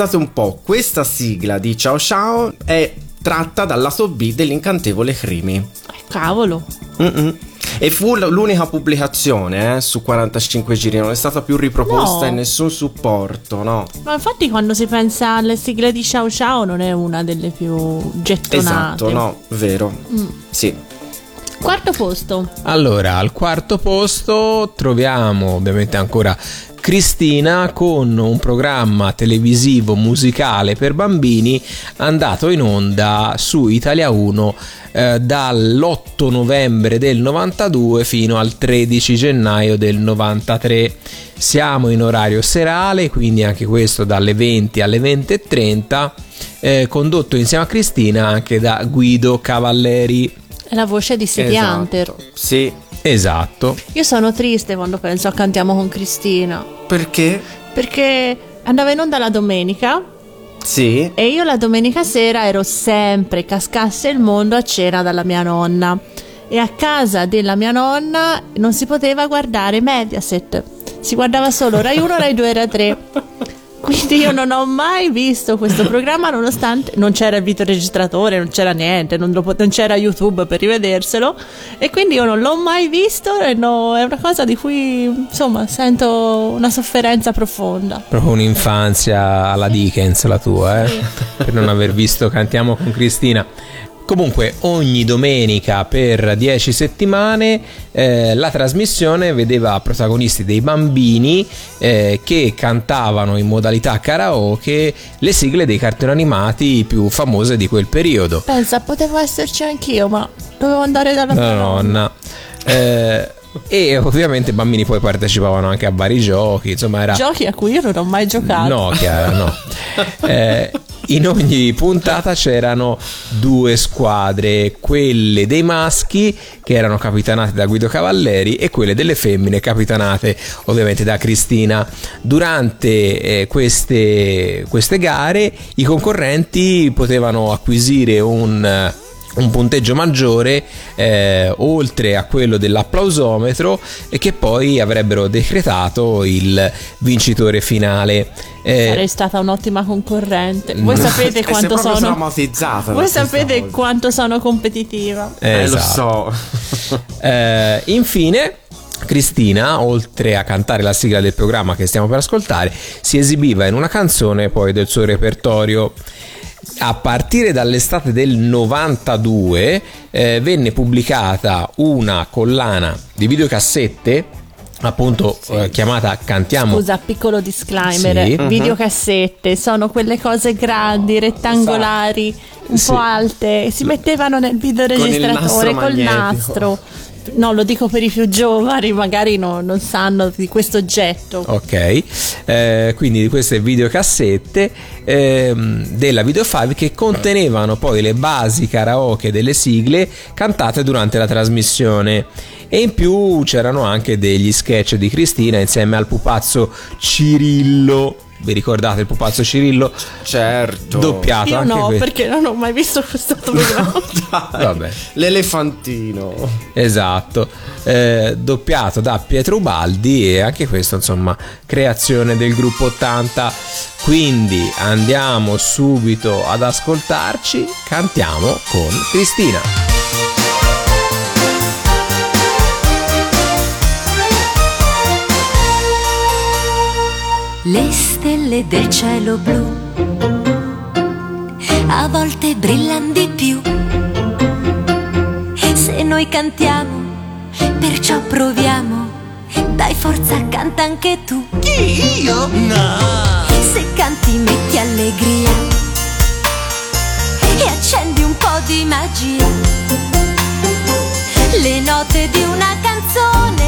Pensate un po', questa sigla di Ciao Ciao è tratta dal lato B dell'incantevole Crimi. Eh, Cavolo. Mm-mm. E fu l'unica pubblicazione eh, su 45 giri, non è stata più riproposta No. in nessun supporto, no? Ma infatti quando si pensa alle sigle di Ciao Ciao non è una delle più gettonate. Esatto, no, vero. Mm. Sì. Quarto posto. Allora, al quarto posto troviamo ovviamente ancora Cristina con un programma televisivo musicale per bambini andato in onda su Italia 1 eh, dall'8 novembre del 92 fino al 13 gennaio del 93. Siamo in orario serale, quindi anche questo dalle 20 alle 20.30, eh, condotto insieme a Cristina anche da Guido Cavalleri. È la voce di City Hunter. Esatto. Sì. Esatto. Io sono triste quando penso a Cantiamo con Cristina. Perché? Perché andava in onda la domenica Sì. e io la domenica sera ero sempre cascasse il mondo a cena dalla mia nonna. E a casa della mia nonna non si poteva guardare Mediaset. Si guardava solo Rai 1, Rai 2 e Rai 3. [LAUGHS] Quindi io non ho mai visto questo programma nonostante non c'era il videoregistratore, non c'era niente, non, pot- non c'era YouTube per rivederselo e quindi io non l'ho mai visto e no- è una cosa di cui insomma sento una sofferenza profonda. Proprio un'infanzia alla Dickens la tua, eh? per non aver visto Cantiamo con Cristina. Comunque ogni domenica per 10 settimane eh, la trasmissione vedeva protagonisti dei bambini eh, che cantavano in modalità karaoke le sigle dei cartoni animati più famose di quel periodo. Pensa, potevo esserci anch'io, ma dovevo andare dalla nonna. Eh, e ovviamente i bambini poi partecipavano anche a vari giochi, insomma era... Giochi a cui io non ho mai giocato. No, Chiara, no. [LAUGHS] Eh, in ogni puntata c'erano due squadre, quelle dei maschi che erano capitanate da Guido Cavalleri e quelle delle femmine capitanate ovviamente da Cristina. Durante eh, queste, queste gare i concorrenti potevano acquisire un un punteggio maggiore eh, oltre a quello dell'applausometro e che poi avrebbero decretato il vincitore finale. Eh, Sarei stata un'ottima concorrente. Voi No. sapete [LAUGHS] E sei quanto sono. traumatizzata da Voi sapete cosa. quanto sono competitiva. Eh, lo esatto. so. [LAUGHS] Eh, infine, Cristina, oltre a cantare la sigla del programma che stiamo per ascoltare, si esibiva in una canzone poi del suo repertorio. A partire dall'estate del 92 eh, venne pubblicata una collana di videocassette appunto eh, chiamata Cantiamo Scusa, piccolo disclaimer: Sì. Mhm. videocassette sono quelle cose grandi, rettangolari, un Sì. po' alte. Si mettevano nel videoregistratore col nastro. No, lo dico per i più giovani, magari no- non sanno di questo oggetto. Ok, eh, quindi di queste videocassette ehm, della Video 5 che contenevano poi le basi karaoke delle sigle cantate durante la trasmissione. E in più c'erano anche degli sketch di Cristina insieme al pupazzo Cirillo. Vi ricordate il pupazzo Cirillo? Certo. Doppiato Io anche no, que- perché non ho mai visto questo [LAUGHS] programma. [LAUGHS] Vabbè. L'elefantino. Esatto, eh, doppiato da Pietro Ubaldi e anche questo insomma creazione del gruppo 80. Quindi andiamo subito ad ascoltarci, cantiamo con Cristina. Le stelle del cielo blu a volte brillano di più. Se noi cantiamo, perciò proviamo. Dai forza, canta anche tu. Chi io? No! Se canti metti allegria e accendi un po' di magia. Le note di una canzone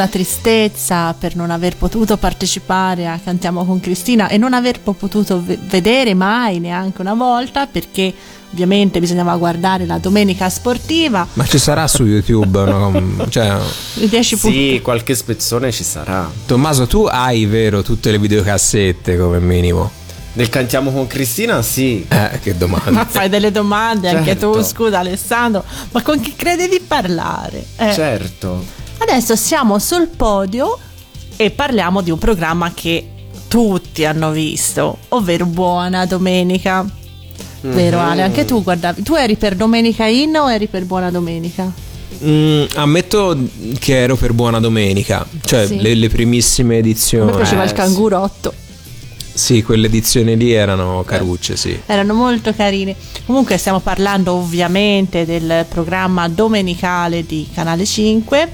la tristezza per non aver potuto partecipare a Cantiamo con Cristina e non aver po- potuto ve- vedere mai neanche una volta perché ovviamente bisognava guardare la domenica sportiva, Ma ci sarà su YouTube? no? Cioè, i 10 punti. Sì, qualche spezzone ci sarà. Tommaso, tu hai vero tutte le videocassette come minimo? Del cantiamo con Cristina, sì. Eh, che Ma domanda. fai delle domande anche tu, Certo. scusa Alessandro, ma con chi credi di parlare? Eh. Certo. Adesso siamo sul podio e parliamo di un programma che tutti hanno visto, ovvero Buona Domenica. Vero Mhm. Ale? Anche tu guardavi. Tu eri per Domenica In o eri per Buona Domenica? Mm, ammetto che ero per Buona Domenica, cioè Sì. le, le primissime edizioni. me piaceva il sì. cangurotto. Sì, quelle edizioni lì erano carucce, sì. Erano molto carini. Comunque stiamo parlando ovviamente del programma domenicale di Canale 5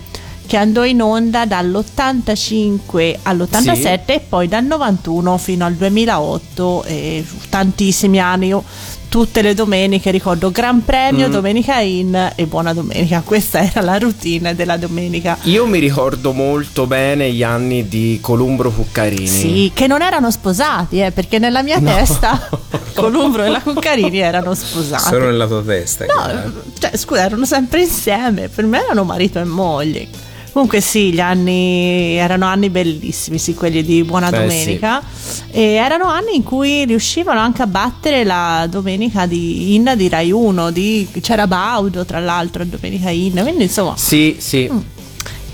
che andò in onda dall'85 all'87 e poi dal 91 fino al 2008 e tantissimi anni. Io tutte le domeniche ricordo Gran Premio, Domenica In e Buona Domenica. Questa era la routine della domenica. Io mi ricordo molto bene gli anni di Columbro Cuccarini. Sì, che non erano sposati, eh, perché nella mia testa [LAUGHS] Columbro e la Cuccarini erano sposati. Solo nella tua testa. No, eh. cioè, scusa, erano sempre insieme. Per me erano marito e moglie. Comunque, sì, gli anni erano anni bellissimi, sì, quelli di Buona Beh, Domenica. E erano anni in cui riuscivano anche a battere la domenica di In di Rai 1. Di, c'era Baudo, tra l'altro, a Domenica In. Quindi, insomma. Sì, sì.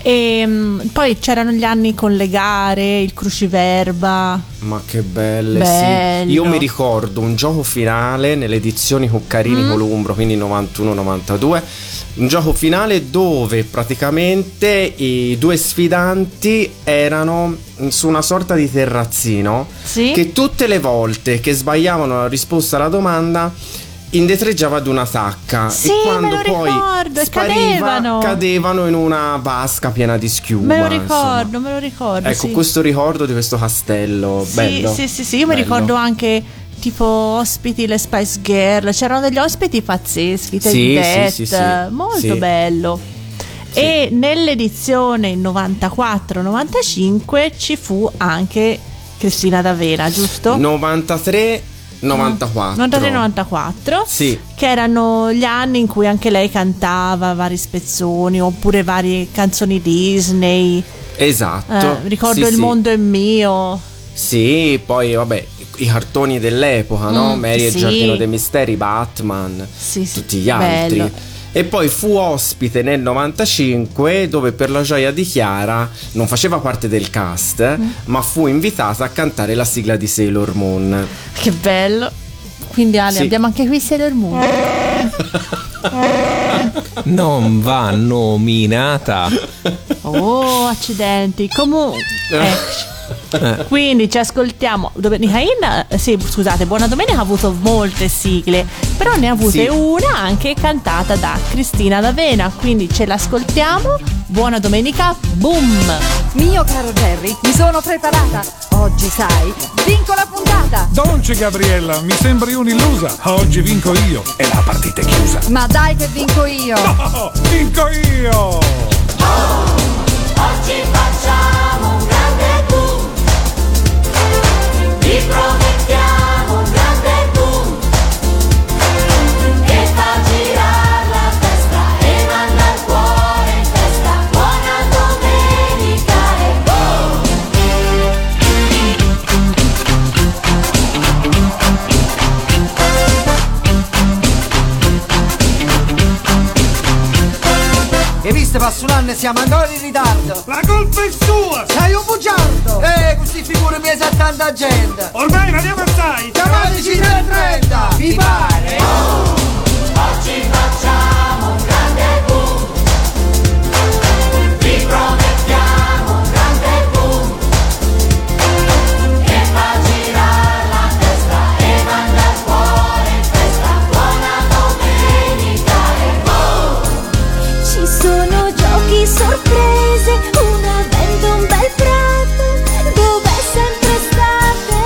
E mm, poi c'erano gli anni con le gare, il cruciverba. Ma che belle, Bello. sì. Io mi ricordo un gioco finale nelle edizioni Cuccarini Mm. Columbro, quindi 91-92. Un gioco finale dove praticamente i due sfidanti erano su una sorta di terrazzino Sì. che tutte le volte che sbagliavano la risposta alla domanda indietreggiava ad una sacca Sì, e quando poi ricordo, spariva cadevano. cadevano in una vasca piena di schiuma Me lo insomma. ricordo, me lo ricordo. Ecco, sì. questo ricordo di questo castello. Sì, bello. sì, sì, sì, io mi bello. ricordo anche tipo ospiti le Spice Girl, c'erano degli ospiti pazzeschi, Sì, That, sì, sì, molto bello. E nell'edizione 94-95 ci fu anche Cristina D'Avena, giusto? 93 94. 93-94 Sì. che erano gli anni in cui anche lei cantava vari spezzoni oppure varie canzoni Disney Esatto. Eh, ricordo Sì, Il sì. mondo è mio Sì, poi vabbè, i cartoni dell'epoca, no? Mm, Mary e sì. il giardino dei misteri, Batman, sì, tutti gli altri. bello. E poi fu ospite nel 95 dove per la gioia di Chiara non faceva parte del cast, Mm. ma fu invitata a cantare la sigla di Sailor Moon. Che bello. Quindi Ale, Sì. abbiamo anche qui Sailor Moon. [LAUGHS] Non va nominata. Oh, accidenti. Comunque. [LAUGHS] eccoci. Quindi ci ascoltiamo Domenica In, eh, sì, scusate, Buona Domenica ha avuto molte sigle, però ne ha avute Sì. una anche cantata da Cristina D'Avena, quindi ce l'ascoltiamo. Buona Domenica, boom! Mio caro Jerry, mi sono preparata. Oggi sai, vinco la puntata. Dolce Gabriella, mi sembri un'illusa. Oggi vinco io e la partita è chiusa. Ma dai che vinco io. Oh, vinco io! Oggi facciamo Vi passa un anno e siamo ancora in ritardo. La colpa è sua! Sei un bugiardo! Eh, questi figure mi sa tanta gente. Ormai non andiamo assai! Chiamateci 3.30! Vi pare? Oggi facciamo un grande boom Vi promettiamo un avvento, un bel prato, dove è sempre state.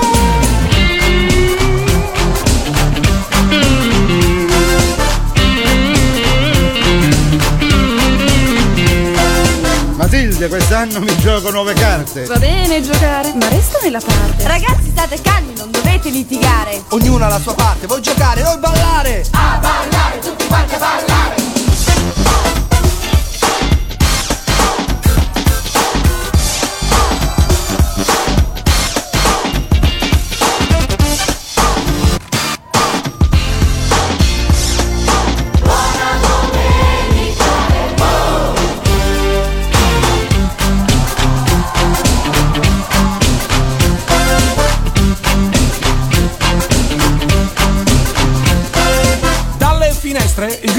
Matilde, quest'anno mi gioco nuove carte. Va bene giocare, ma resta nella parte. Ragazzi, state calmi, non dovete litigare. Ognuno ha la sua parte, vuoi giocare, o ballare. A ballare, tutti quanti a ballare.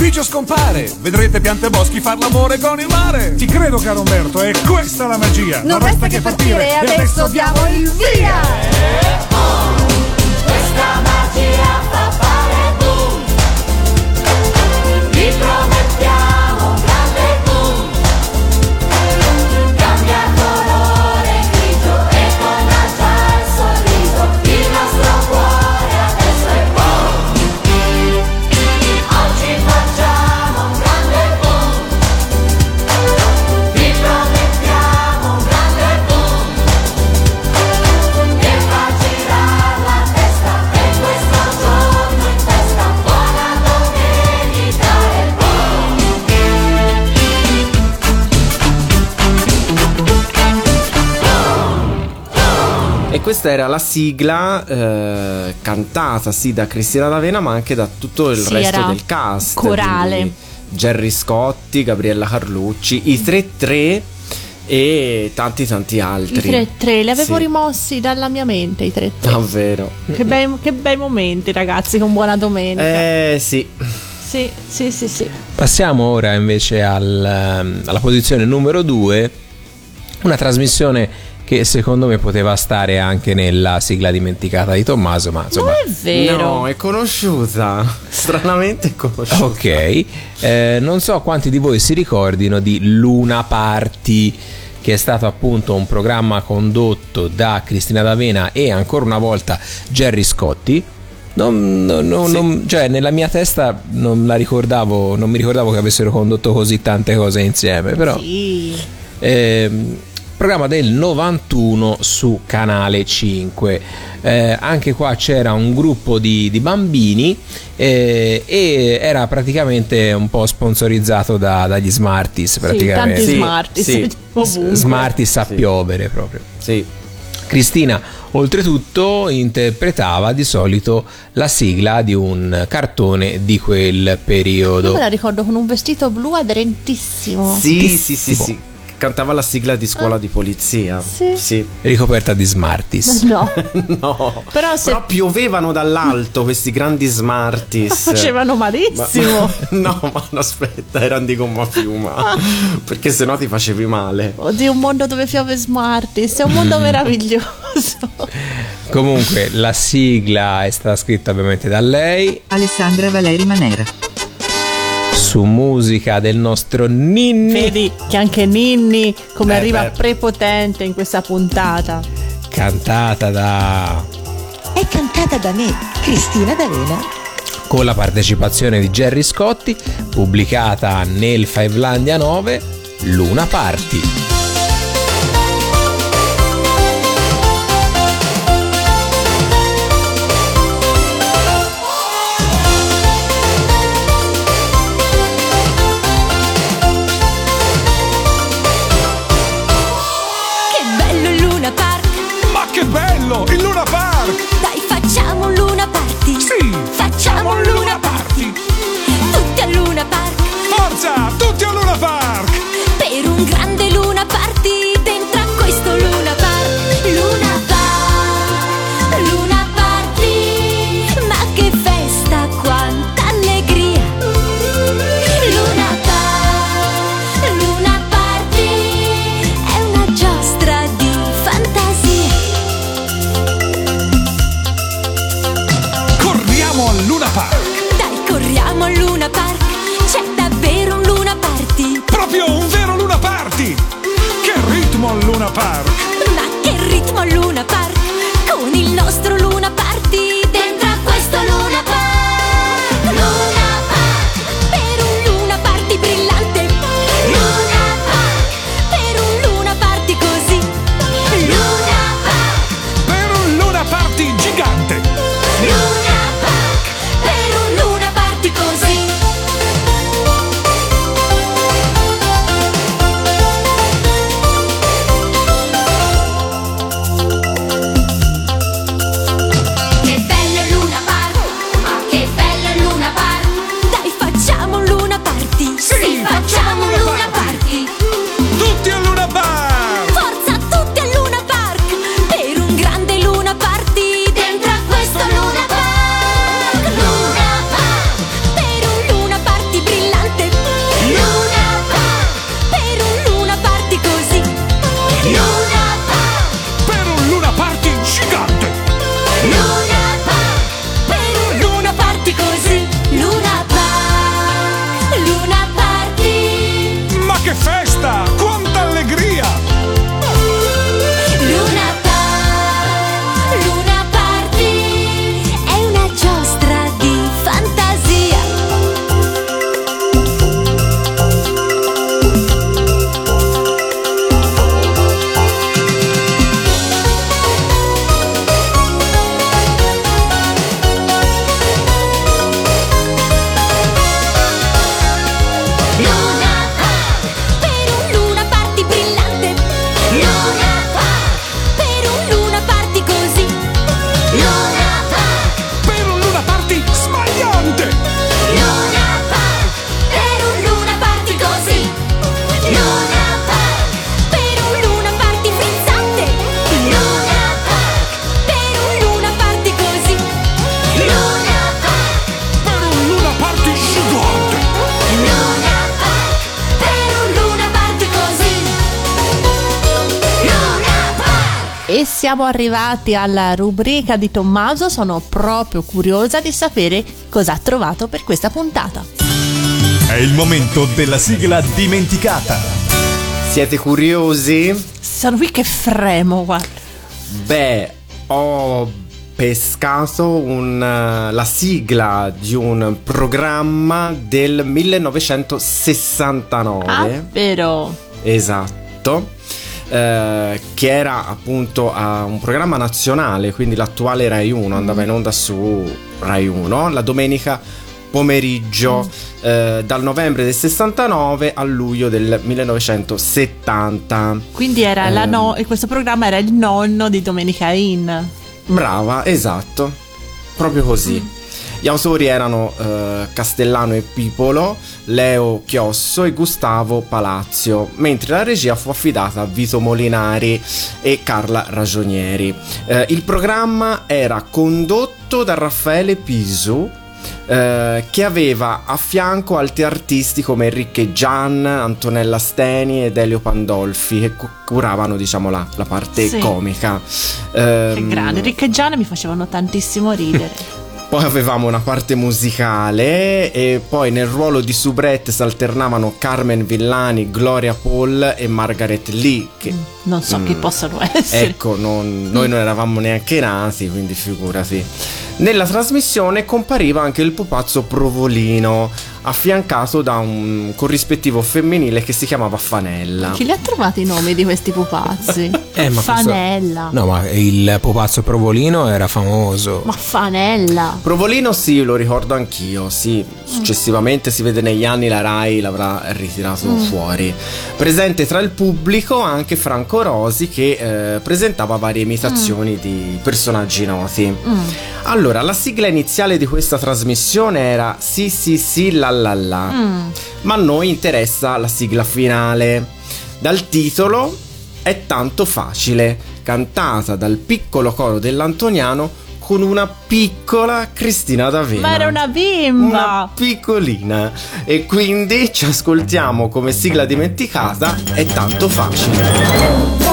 Grigio scompare. Vedrete piante e boschi far l'amore con il mare. Ti credo, caro Umberto, è questa la magia. Non resta che partire e adesso diamo il via. Questa magia fa fare boom Vi promettiamo questa era la sigla eh, cantata sì da Cristina D'Avena ma anche da tutto il Sì, resto del cast. corale. Gerry Scotti, Gabriella Carlucci, i 3-3 e tanti tanti altri. I 3-3 li avevo Sì. rimossi dalla mia mente, i 3-3. Davvero. Che, bei, che bei momenti, ragazzi, con buona domenica. Eh sì. Sì, sì, sì, sì. Passiamo ora invece al, ehm, alla posizione numero 2, una trasmissione che secondo me poteva stare anche nella sigla dimenticata di Tommaso, ma insomma... Non è vero. No, è conosciuta. [LAUGHS] Stranamente è conosciuta. Ok, eh, non so quanti di voi si ricordino di Luna Party, che è stato appunto un programma condotto da Cristina D'Avena e ancora una volta Gerry Scotti. Non, non- non- non- cioè, nella mia testa non la ricordavo, non mi ricordavo che avessero condotto così tante cose insieme, però. Sì. Ehm, programma del 91 su Canale 5. Eh, anche qua c'era un gruppo di, di bambini eh, e era praticamente un po' sponsorizzato da- dagli Smarties. Sì, Praticamente. tanti smarties sì. ovunque. Smarties a piovere proprio. Sì. Cristina, oltretutto, interpretava di solito la sigla di un cartone di quel Io periodo. me la ricordo con un vestito blu aderentissimo. Sì, sì, sì, sì. Cantava la sigla di scuola di polizia. Sì. Ricoperta di Smarties. [LAUGHS] No, [LAUGHS] No. però se Però piovevano dall'alto questi grandi Smarties. [LAUGHS] facevano malissimo. Ma- no, ma no, aspetta, erano di gomma piuma. Perché sennò ti facevi male. Oddio, un mondo dove piove Smarties, è un mondo meraviglioso. Comunque, la sigla è stata scritta ovviamente da lei. Alessandra Valeri Manera. Su musica del nostro Ninni. Vedi che anche Ninni come Eh, arriva beh. prepotente in questa puntata. Cantata da. È cantata da me, Cristina D'Avena. con la partecipazione di Gerry Scotti, pubblicata nel Fivelandia 9, Luna Party. Siamo arrivati alla rubrica di Tommaso, sono proprio curiosa di sapere cosa ha trovato per questa puntata. È il momento della sigla dimenticata. Siete curiosi? Sono qui che fremo, guarda. Beh, ho pescato un, eh, la sigla di un programma del 1969. Ah, vero. Esatto. Eh, che era appunto a un programma nazionale, quindi l'attuale Rai 1 andava in onda su Rai 1 la domenica pomeriggio eh, dal novembre del 69 a luglio del 1970. Quindi era la Ehm. no- questo programma era il nonno di Domenica In. Brava, esatto, proprio così. Gli autori erano eh, Castellano e Pipolo, Leo Chiosso e Gustavo Palazzo, mentre la regia fu affidata a Vito Molinari e Carla Ragionieri. Eh, il programma era condotto da Raffaele Pisu. eh, che aveva a fianco altri artisti come Enrique Gian, Antonella Steni ed Elio Pandolfi che cu- curavano diciamo la, la parte Sì. comica. Che Ehm, grande. Rick e Gianna mi facevano tantissimo ridere. [LAUGHS] poi avevamo una parte musicale e poi nel ruolo di soubrette si alternavano Carmen Villani, Gloria Paul e Margaret Lee. Che, Non so Mm. chi possano essere. ecco, non- noi non eravamo neanche nati, quindi figurati. Nella trasmissione compariva anche il pupazzo Provolino, affiancato da un corrispettivo femminile che si chiamava Fanella. Chi li ha trovati i nomi di questi pupazzi? [LAUGHS] Eh, ma questo- Fanella. No, ma il pupazzo provolino era famoso. Ma Fanella. Provolino sì, lo ricordo anch'io, sì, successivamente si vede negli anni la Rai l'avrà ritirato Mm. fuori. Presente tra il pubblico anche Franco Rosi che eh, presentava varie imitazioni di personaggi noti. Mm. Allora, la sigla iniziale di questa trasmissione era Sì sì sì la la la, Mm. ma a noi interessa la sigla finale. Dal titolo è tanto facile, cantata dal piccolo coro dell'Antoniano con una piccola Cristina D'Avena. Ma era una bimba. Una piccolina. E quindi ci ascoltiamo come sigla dimenticata. È tanto facile.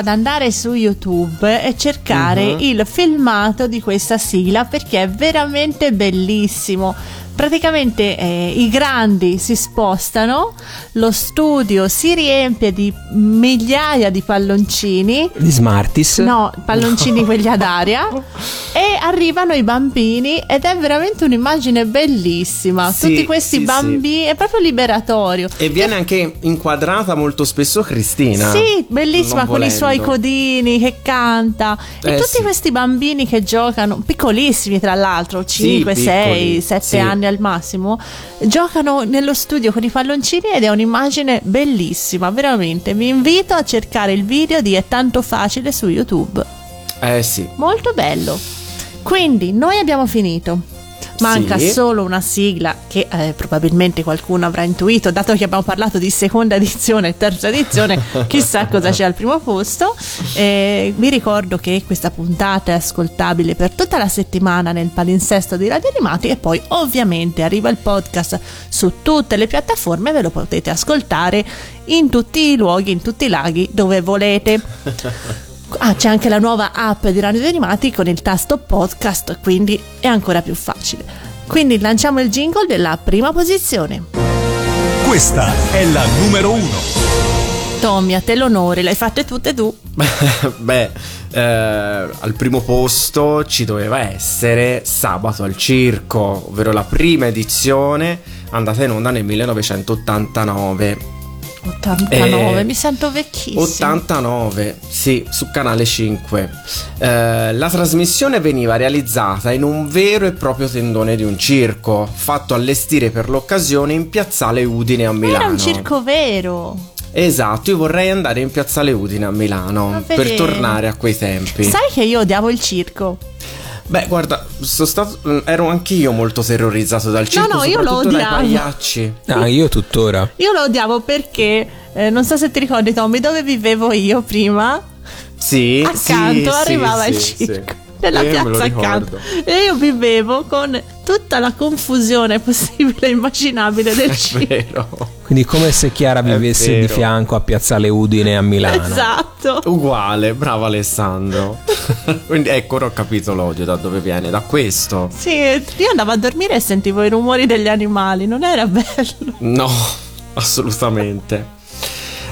Ad andare su YouTube e cercare Mhm. il filmato di questa sigla perché è veramente bellissimo. praticamente eh, i grandi si spostano, lo studio si riempie di migliaia di palloncini. Di Smartis. No, palloncini quelli ad aria. E arrivano i bambini ed è veramente un'immagine bellissima. Sì, Tutti questi sì, bambini, è proprio liberatorio. E viene anche inquadrata molto spesso Cristina. Sì, bellissima con i suoi codini che canta. E Eh, tutti sì. questi bambini che giocano, piccolissimi tra l'altro, 5, 6, piccoli, 7 sì. anni al massimo, giocano nello studio con i palloncini ed è un'immagine bellissima, veramente. Vi invito a cercare il video di È tanto facile su YouTube. Eh sì. Molto bello. Quindi noi abbiamo finito. Manca Sì. solo una sigla che eh, probabilmente qualcuno avrà intuito, dato che abbiamo parlato di seconda edizione e terza edizione, [LAUGHS] chissà cosa c'è al primo posto. Eh, vi ricordo che questa puntata è ascoltabile per tutta la settimana nel palinsesto di Radio Animati e poi ovviamente arriva il podcast su tutte le piattaforme, ve lo potete ascoltare in tutti i luoghi, in tutti i laghi dove volete. [LAUGHS] Ah, c'è anche la nuova app di Radio Animati con il tasto podcast, quindi è ancora più facile. Quindi lanciamo il jingle della prima posizione. Questa è la numero uno. Tommy, a te l'onore, le hai fatte tutte tu. [LAUGHS] Beh, eh, al primo posto ci doveva essere Sabato al Circo, ovvero la prima edizione andata in onda nel 1989. 89, Eh, mi sento vecchissimo. 89, sì, su Canale 5. Eh, la trasmissione veniva realizzata in un vero e proprio tendone di un circo, fatto allestire per l'occasione in Piazzale Udine a Milano. Era un circo vero. Esatto, io vorrei andare in Piazzale Udine a Milano per tornare a quei tempi. Sai che io odiavo il circo? Beh, guarda, sono stato, mm, ero anch'io molto terrorizzato dal circo, no, io lo odiavo. pagliacci. Ah, io tuttora. Io lo odiavo perché, eh, non so se ti ricordi Tommy, dove vivevo io prima? Sì, Accanto sì, arrivava sì, il circo. sì. Nella Io me lo piazza accanto e io vivevo con tutta la confusione possibile e immaginabile del [LAUGHS] vero. Quindi come se Chiara vivesse di fianco a Piazzale Udine a Milano. Esatto. Uguale, bravo Alessandro. [LAUGHS] Quindi ecco, ora ho capito l'odio da dove viene, da questo. Sì, io andavo a dormire e sentivo i rumori degli animali, non era [LAUGHS] bello. No, assolutamente.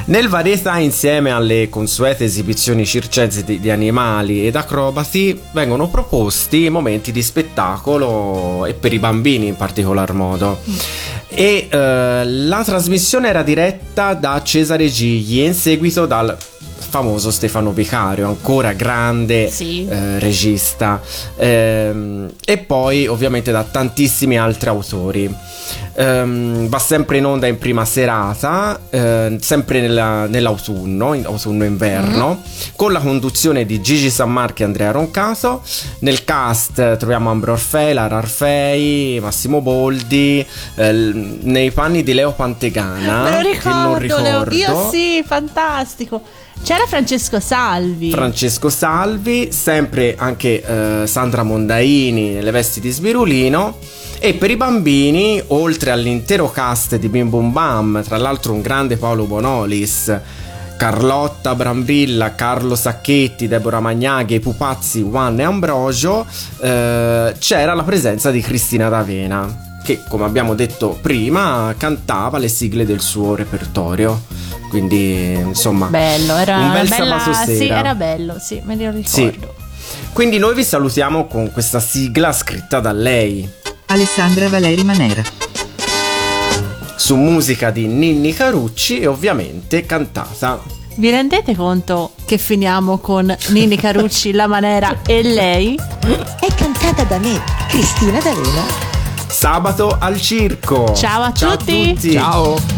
Nel varietà, insieme alle consuete esibizioni circensi di, di animali ed acrobati, vengono proposti momenti di spettacolo e per i bambini in particolar modo. E eh, la trasmissione era diretta da Cesare Gigli e in seguito dal famoso Stefano Vicario, ancora grande Sì. eh, regista, Ehm, e poi ovviamente da tantissimi altri autori. Ehm, va sempre in onda in prima serata, eh, sempre nella- nell'autunno, in autunno-inverno, con la conduzione di Gigi Sammarchi e Andrea Roncato. Nel cast eh, troviamo Ambro Orfei, Lara Arfei, Massimo Boldi, eh, nei panni di Leo Pantegana, Me lo che non ricordo, Leo. ricordo. Io sì, fantastico. C'era Francesco Salvi. Francesco Salvi, sempre anche eh, Sandra Mondaini nelle vesti di Sbirulino. E per i bambini, oltre all'intero cast di Bim Bum Bam, tra l'altro un grande Paolo Bonolis, Carlotta Brambilla, Carlo Sacchetti, Deborah Magnaghi, i pupazzi Juan e Ambrogio, eh, c'era la presenza di Cristina D'Avena, che come abbiamo detto prima cantava le sigle del suo repertorio. Quindi, insomma, Bello, era un bel bella, sabato sera. Sì, era bello, sì, me lo ricordo. Sì. Quindi noi vi salutiamo con questa sigla scritta da lei, Alessandra Valeri Manera. su musica di Ninni Carucci e ovviamente cantata. Vi rendete conto che finiamo con Nini Carucci, La Manera e lei? È cantata da me, Cristina D'Avena. Sabato al circo. Ciao a Ciao tutti. A tutti. Ciao.